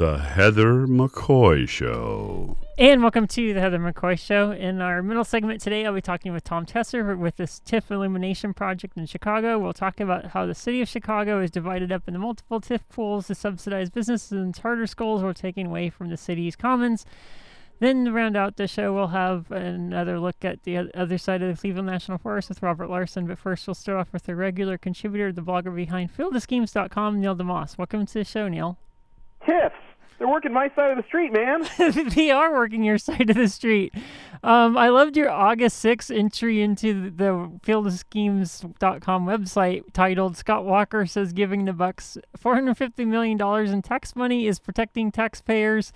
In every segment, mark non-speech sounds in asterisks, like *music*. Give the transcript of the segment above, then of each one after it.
The Heather McCoy Show. And welcome to the Heather McCoy Show. In our middle segment today, I'll be talking with Tom Tresser with this TIF illumination project in Chicago. We'll talk about how the city of Chicago is divided up into multiple TIF pools to subsidize businesses and charter schools we're taking away from the city's commons. Then to round out the show, we'll have another look at the other side of the Cleveland National Forest with Robert Larson. But first, we'll start off with a regular contributor, the blogger behind FieldofSchemes.com, Neil deMause. Welcome to the show, Neil. TIFs. They're working my side of the street, man. *laughs* they are working your side of the street. Um, I loved your August 6th entry into the fieldofschemes.com website titled Scott Walker says giving the Bucks $450 million in tax money is protecting taxpayers.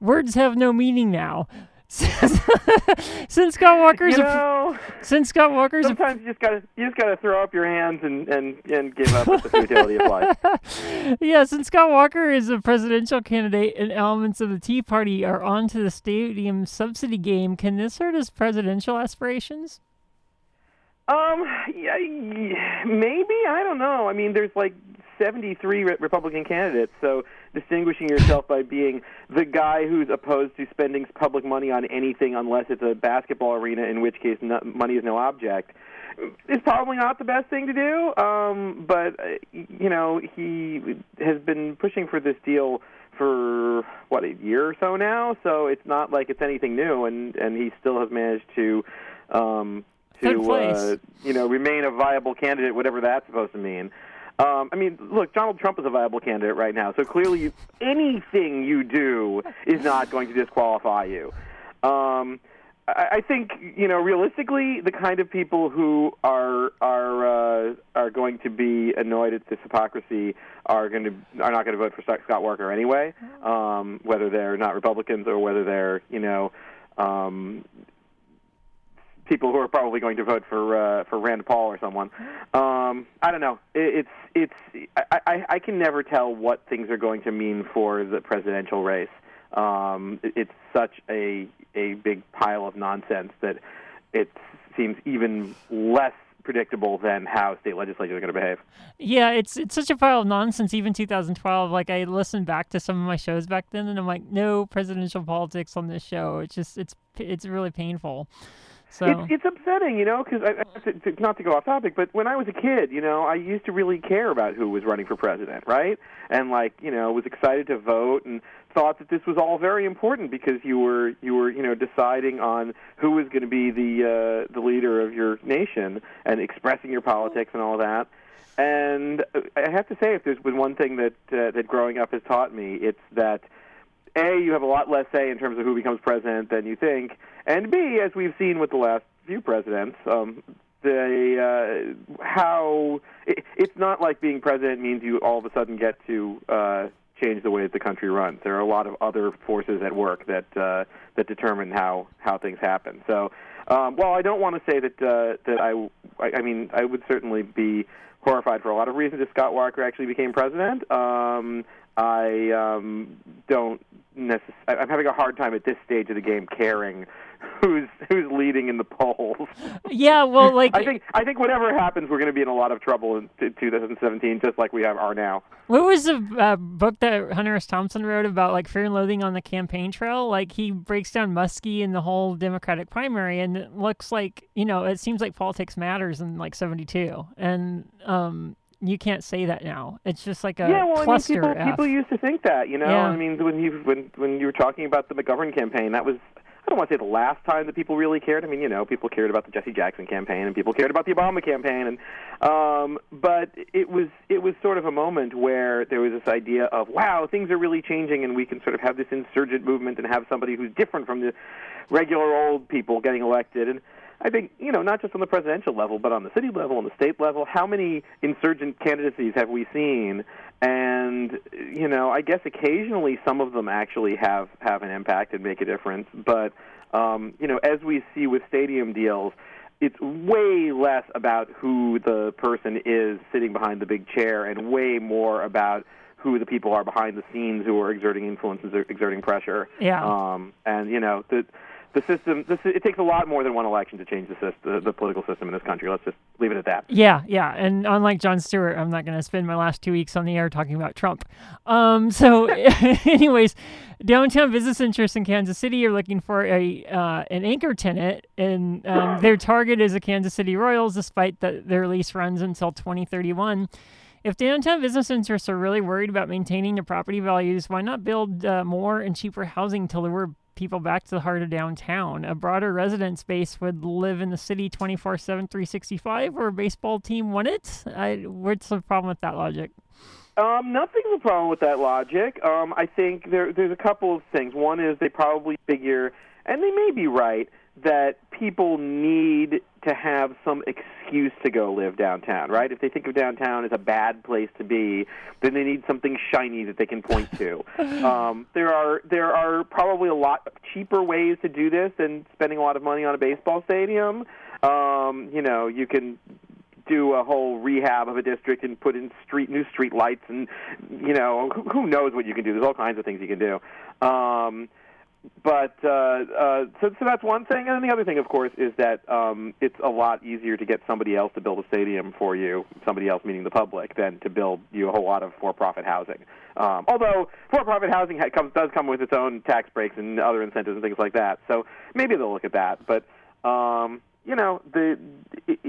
Words have no meaning now. *laughs* since Scott Walker's you know, a, since Scott Walker's sometimes a, you just gotta you just gotta throw up your hands and and and give up the futility of life. *laughs* Yeah, since Scott Walker is a presidential candidate and elements of the Tea Party are onto the stadium subsidy game, can this hurt his presidential aspirations? Um, yeah, maybe I don't know. I mean, there's like 73 re- Republican candidates, so distinguishing yourself by being the guy who's opposed to spending public money on anything unless it's a basketball arena, in which case no, money is no object, is probably not the best thing to do. Um, but you know, he has been pushing for this deal for what a year or so now, so it's not like it's anything new, and and he still has managed to. Um, to uh, you know remain a viable candidate, whatever that's supposed to mean. Um, I mean, look, Donald Trump is a viable candidate right now, so clearly you, anything you do is not going to disqualify you. Um, I, I think you know realistically, the kind of people who are are uh, are going to be annoyed at this hypocrisy are going to are not going to vote for Scott Walker anyway, um, whether they're not Republicans or whether they're you know um, people who are probably going to vote for uh, for Rand Paul or someone. Um, I don't know. It, it's it's I, I, I can never tell what things are going to mean for the presidential race. Um, it, it's such a a big pile of nonsense that it seems even less predictable than how state legislatures are going to behave. Yeah, it's it's such a pile of nonsense. Even 2012, like I listened back to some of my shows back then, and I'm like, no presidential politics on this show. It's just it's it's really painful. So it's, it's upsetting, you know, because not to go off topic, but when I was a kid, you know, I used to really care about who was running for president, right? And like, you know, was excited to vote and thought that this was all very important because you were you were you know deciding on who was going to be the uh, the leader of your nation and expressing your politics and all that. And I have to say, if there's been one thing that uh, that growing up has taught me, it's that a you have a lot less say in terms of who becomes president than you think, and B, as we've seen with the last few presidents, um, the uh, how it, it's not like being president means you all of a sudden get to uh, change the way that the country runs. There are a lot of other forces at work that uh, that determine how how things happen. So, um, well, I don't want to say that uh, that I, I I mean I would certainly be horrified for a lot of reasons if Scott Walker actually became president. Um, I um, don't necess- I'm having a hard time at this stage of the game caring *laughs* who's who's leading in the polls. Yeah, well, *laughs* like I think I think whatever happens, we're going to be in a lot of trouble in 2017, just like we have are now. What was the uh, book that Hunter S. Thompson wrote about like fear and loathing on the campaign trail? Like he breaks down Muskie and the whole Democratic primary, and it looks like you know it seems like politics matters in like '72, and um, you can't say that now. It's just like a yeah. Well, cluster I mean, people, people used to think that. You know, Yeah. I mean, when you when when you were talking about the McGovern campaign, that was. I don't want to say the last time that people really cared. I mean, you know, people cared about the Jesse Jackson campaign, and people cared about the Obama campaign, and um, but it was it was sort of a moment where there was this idea of wow, things are really changing, and we can sort of have this insurgent movement and have somebody who's different from the regular old people getting elected. And I think, you know, not just on the presidential level, but on the city level, on the state level, how many insurgent candidacies have we seen? And, you know, I guess occasionally some of them actually have, have an impact and make a difference. But, um, you know, as we see with stadium deals, it's way less about who the person is sitting behind the big chair and way more about who the people are behind the scenes who are exerting influence and exerting pressure. Yeah. Um, and, you know, the the system. This, it takes a lot more than one election to change the, system, the the political system in this country. Let's just leave it at that. Yeah, yeah. And unlike Jon Stewart, I'm not going to spend my last two weeks on the air talking about Trump. Um, so, *laughs* anyways, downtown business interests in Kansas City are looking for a uh, an anchor tenant, and um, their target is the Kansas City Royals, despite that their lease runs until 2031. If downtown business interests are really worried about maintaining the property values, why not build uh, more and cheaper housing to lure people back to the heart of downtown? A broader residence base would live in the city 24 7, 365, or a baseball team won it? I, what's the problem with that logic? Um, nothing's a problem with that logic. Um, I think there, there's a couple of things. One is they probably figure, and they may be right, that people need to have some excuse to go live downtown, right? If they think of downtown as a bad place to be, then they need something shiny that they can point to. *laughs* um, there are there are probably a lot cheaper ways to do this than spending a lot of money on a baseball stadium. Um, you know, you can do a whole rehab of a district and put in street new street lights and you know who, who knows what you can do. There's all kinds of things you can do. Um, but uh, uh, so, so that's one thing, and then the other thing, of course, is that um, it's a lot easier to get somebody else to build a stadium for you, somebody else meaning the public, than to build you a whole lot of for-profit housing. Um, although for-profit housing ha- comes, does come with its own tax breaks and other incentives and things like that, so maybe they'll look at that. But um, you know, the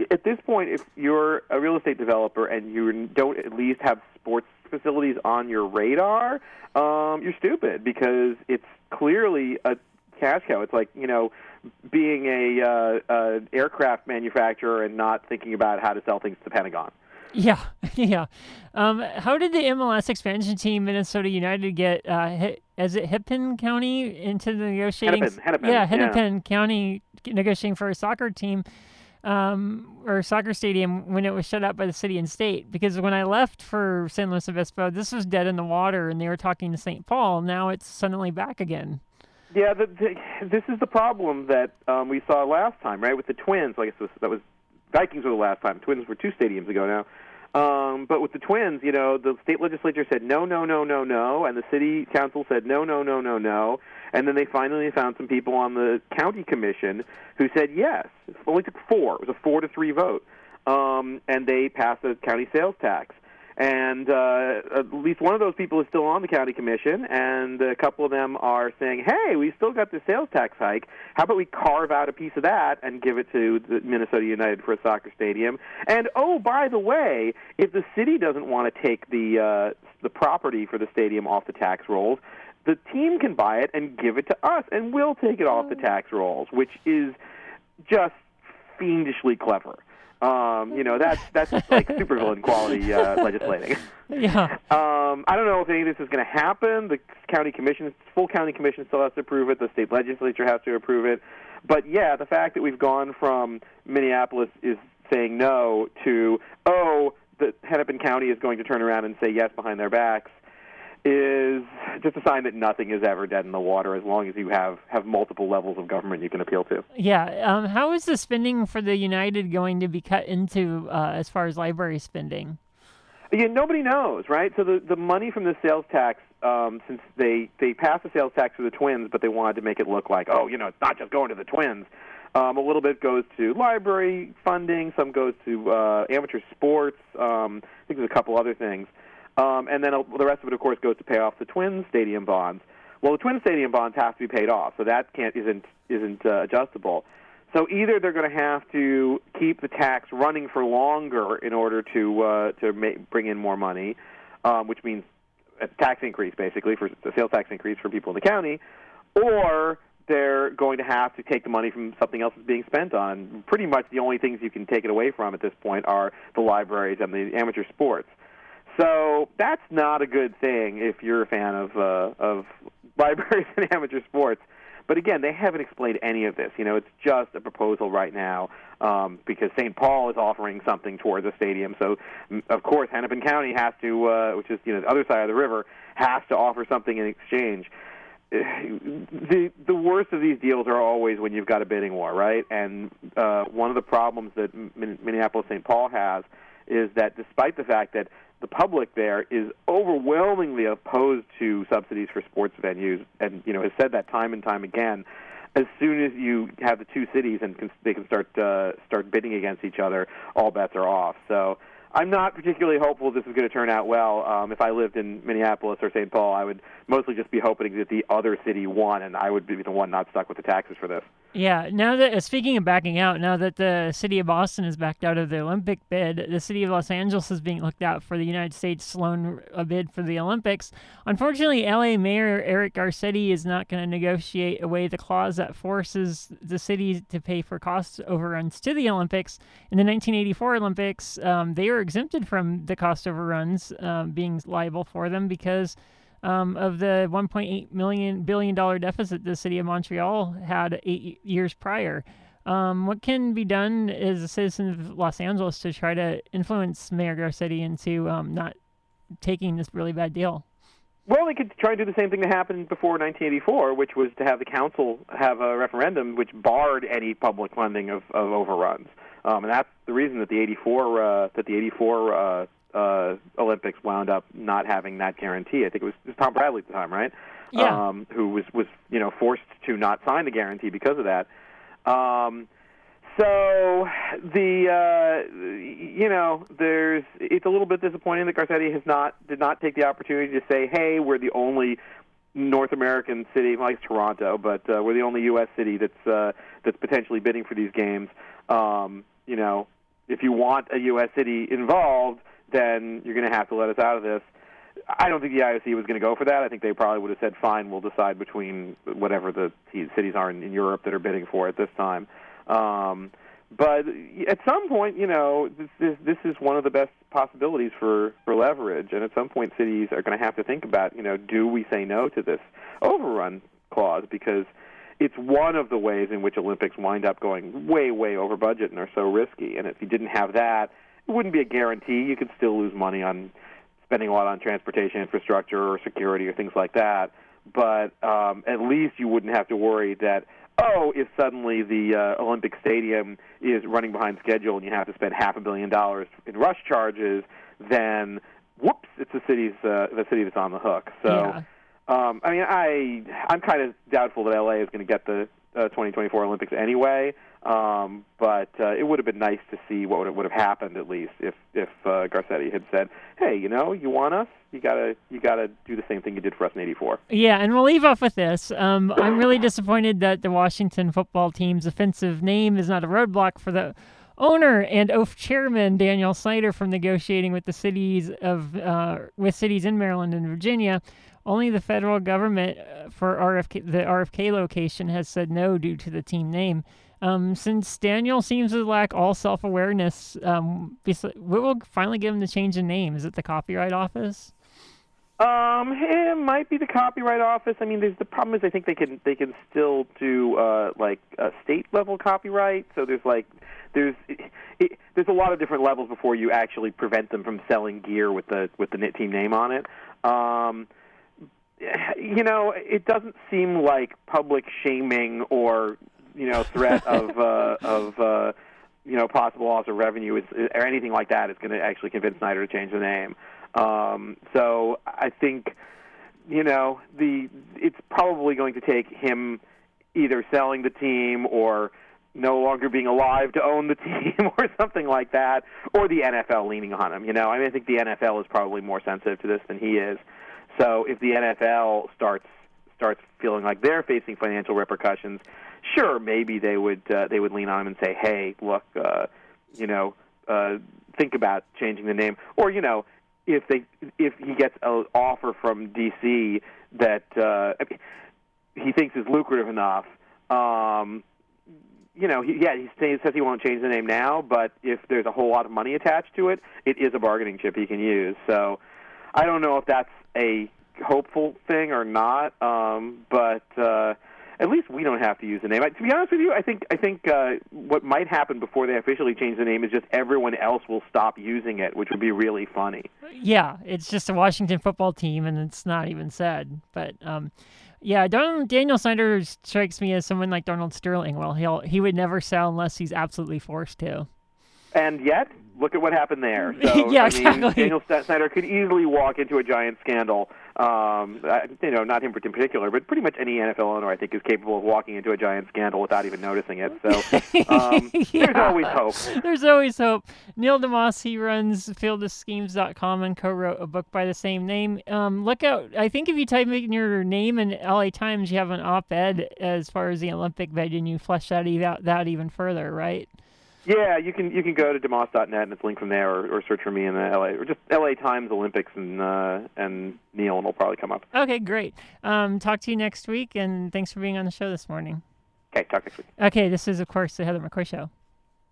at this point, if you're a real estate developer and you don't at least have sports facilities on your radar, um, you're stupid because it's clearly a cash cow. It's like you know being a uh, uh, aircraft manufacturer and not thinking about how to sell things to the Pentagon. Yeah, *laughs* yeah. Um, how did the MLS expansion team, Minnesota United, get uh, hit, is it Hennepin County into the negotiating? Hennepin, Hennepin, yeah, Hennepin yeah. County negotiating for a soccer team um, or soccer stadium when it was shut out by the city and state. Because when I left for San Luis Obispo, this was dead in the water, and they were talking to St. Paul. Now it's suddenly back again. Yeah, the, the, this is the problem that um, we saw last time, right? With the Twins, I guess was, that was Vikings were the last time. Twins were two stadiums ago now. Um, but with the Twins, you know, the state legislature said no, no, no, no, no, and the city council said no, no, no, no, no, and then they finally found some people on the county commission who said yes. It only took four. It was a four to three vote, um, and they passed a county sales tax and uh, at least one of those people is still on the county commission, and a couple of them are saying, "Hey, we still got the sales tax hike. How about we carve out a piece of that and give it to the Minnesota United for a soccer stadium?" And oh, by the way, if the city doesn't want to take the uh, the property for the stadium off the tax rolls, the team can buy it and give it to us, and we'll take it off the tax rolls, which is just fiendishly clever. Um, you know, that's that's like supervillain quality uh, *laughs* legislating. Yeah. Um, I don't know if any of this is going to happen. The county commission, full county commission, still has to approve it. The state legislature has to approve it. But yeah, the fact that we've gone from Minneapolis is saying no to oh, the Hennepin County is going to turn around and say yes behind their backs is just a sign that nothing is ever dead in the water as long as you have, have multiple levels of government you can appeal to. Yeah. Um, how is the spending for the United going to be cut into uh, as far as library spending? Yeah, nobody knows, right? So the, the money from the sales tax, um, since they, they passed the sales tax for the twins, but they wanted to make it look like, oh, you know, it's not just going to the twins. Um, a little bit goes to library funding, some goes to uh, amateur sports. Um, I think there's a couple other things. Um, and then uh, the rest of it, of course, goes to pay off the Twin Stadium bonds. Well, the Twin Stadium bonds have to be paid off, so that can't isn't isn't uh, adjustable. So either they're going to have to keep the tax running for longer in order to uh, to make, bring in more money, um, which means a tax increase basically for a sales tax increase for people in the county, or they're going to have to take the money from something else that's being spent on. Pretty much the only things you can take it away from at this point are the libraries and the amateur sports. So that's not a good thing if you're a fan of uh, of *laughs* libraries and amateur sports. But again, they haven't explained any of this. You know, it's just a proposal right now um, because St. Paul is offering something towards the stadium. So, of course, Hennepin County has to, uh, which is you know the other side of the river, has to offer something in exchange. *sighs* The the worst of these deals are always when you've got a bidding war, right? And uh, one of the problems that Minneapolis St. Paul has is that despite the fact that the public there is overwhelmingly opposed to subsidies for sports venues, and you know has said that time and time again. as soon as you have the two cities and can, they can start uh, start bidding against each other, all bets are off. So I'm not particularly hopeful this is going to turn out well. Um, if I lived in Minneapolis or St. Paul, I would mostly just be hoping that the other city won, and I would be the one not stuck with the taxes for this. Yeah, now that uh, speaking of backing out, now that the city of Boston has backed out of the Olympic bid, the city of Los Angeles is being looked at for the United States lone a bid for the Olympics. Unfortunately, LA Mayor Eric Garcetti is not going to negotiate away the clause that forces the city to pay for cost overruns to the Olympics. In the 1984 Olympics, um, they were exempted from the cost overruns um, being liable for them because um, of the 1.8 million billion dollar deficit the city of Montreal had eight years prior. Um, what can be done as a citizen of Los Angeles to try to influence Mayor Garcetti into um, not taking this really bad deal? Well, they could try and do the same thing that happened before 1984, which was to have the council have a referendum which barred any public funding of, of overruns. Um, and that's the reason that the 84 uh, that the 84 uh, uh, Olympics wound up not having that guarantee. I think it was, it was Tom Bradley at the time, right? Yeah. Um, who was was you know forced to not sign the guarantee because of that. Um, so the uh, you know there's it's a little bit disappointing that Garcetti has not did not take the opportunity to say, hey, we're the only North American city, like Toronto, but uh, we're the only U.S. city that's uh, that's potentially bidding for these games. Um, you know, if you want a U.S. city involved, then you're going to have to let us out of this. I don't think the IOC was going to go for that. I think they probably would have said, "Fine, we'll decide between whatever the cities are in, in Europe that are bidding for it this time." Um, but at some point, you know, this is, this is one of the best possibilities for for leverage, and at some point, cities are going to have to think about, you know, do we say no to this overrun clause because it's one of the ways in which Olympics wind up going way, way over budget and are so risky. And if you didn't have that, it wouldn't be a guarantee. You could still lose money on spending a lot on transportation infrastructure or security or things like that. But um, at least you wouldn't have to worry that oh, if suddenly the uh, Olympic Stadium is running behind schedule and you have to spend half a billion dollars in rush charges, then whoops, it's the city's uh, the city that's on the hook. So, Yeah. um, I mean, I I'm kind of doubtful that LA is going to get the uh, 2024 Olympics anyway. Um, but uh, it would have been nice to see what would, have happened at least if if uh, Garcetti had said, "Hey, you know, you want us? You gotta you gotta do the same thing you did for us in '84." Yeah, and we'll leave off with this. Um, I'm really disappointed that the Washington football team's offensive name is not a roadblock for the owner and OAF chairman Daniel Snyder from negotiating with the cities of uh, with cities in Maryland and Virginia. Only the federal government uh, for RFK, the RFK location has said no due to the team name. Um, since Daniel seems to lack all self awareness, um, what will finally give him to change the name? Is it the Copyright Office? Um, it might be the copyright office. I mean, there's the problem is I think they can they can still do uh, like a state level copyright. So there's like there's it, it, there's a lot of different levels before you actually prevent them from selling gear with the with the knit team name on it. Um, *laughs* you know, it doesn't seem like public shaming or you know threat of *laughs* uh, of uh, you know possible loss of revenue is, or anything like that is going to actually convince Snyder to change the name. Um, so I think you know the it's probably going to take him either selling the team or no longer being alive to own the *laughs* team or something like that, or the NFL leaning on him. You know, I mean, I think the NFL is probably more sensitive to this than he is. So if the NFL starts starts feeling like they're facing financial repercussions, sure, maybe they would uh, they would lean on him and say, "Hey, look, uh, you know, uh, think about changing the name," or you know, if they if he gets an offer from DC that uh, he thinks is lucrative enough. Um, you know, he, yeah, he says he won't change the name now, but if there's a whole lot of money attached to it, it is a bargaining chip he can use. So, I don't know if that's a hopeful thing or not, um, but uh, at least we don't have to use the name. I, to be honest with you, I think I think uh, what might happen before they officially change the name is just everyone else will stop using it, which would be really funny. Yeah, it's just a Washington football team, and it's not even said. But um, yeah, Don, Daniel Snyder strikes me as someone like Donald Sterling. Well, he'll he would never sell unless he's absolutely forced to. And yet, look at what happened there. *laughs* So, Yeah, I mean, exactly. Daniel Snyder could easily walk into a giant scandal Um, you know, not him in particular, but pretty much any NFL owner I think is capable of walking into a giant scandal without even noticing it. So *laughs* um, Yeah. there's always hope. There's always hope. Neil deMause, he runs fieldofschemes.com and co-wrote a book by the same name. Um, look out. I think if you type in your name in LA Times, you have an op-ed as far as the Olympic bid, and you flesh that, out, that even further, right? Yeah, you can you can go to demause.net and it's linked from there, or, or search for me in the LA or just LA Times Olympics and uh, and Neil, and it'll probably come up. Okay, great. Um, talk to you next week, and thanks for being on the show this morning. Okay, talk next week. Okay, this is, of course, the Heather McCoy Show.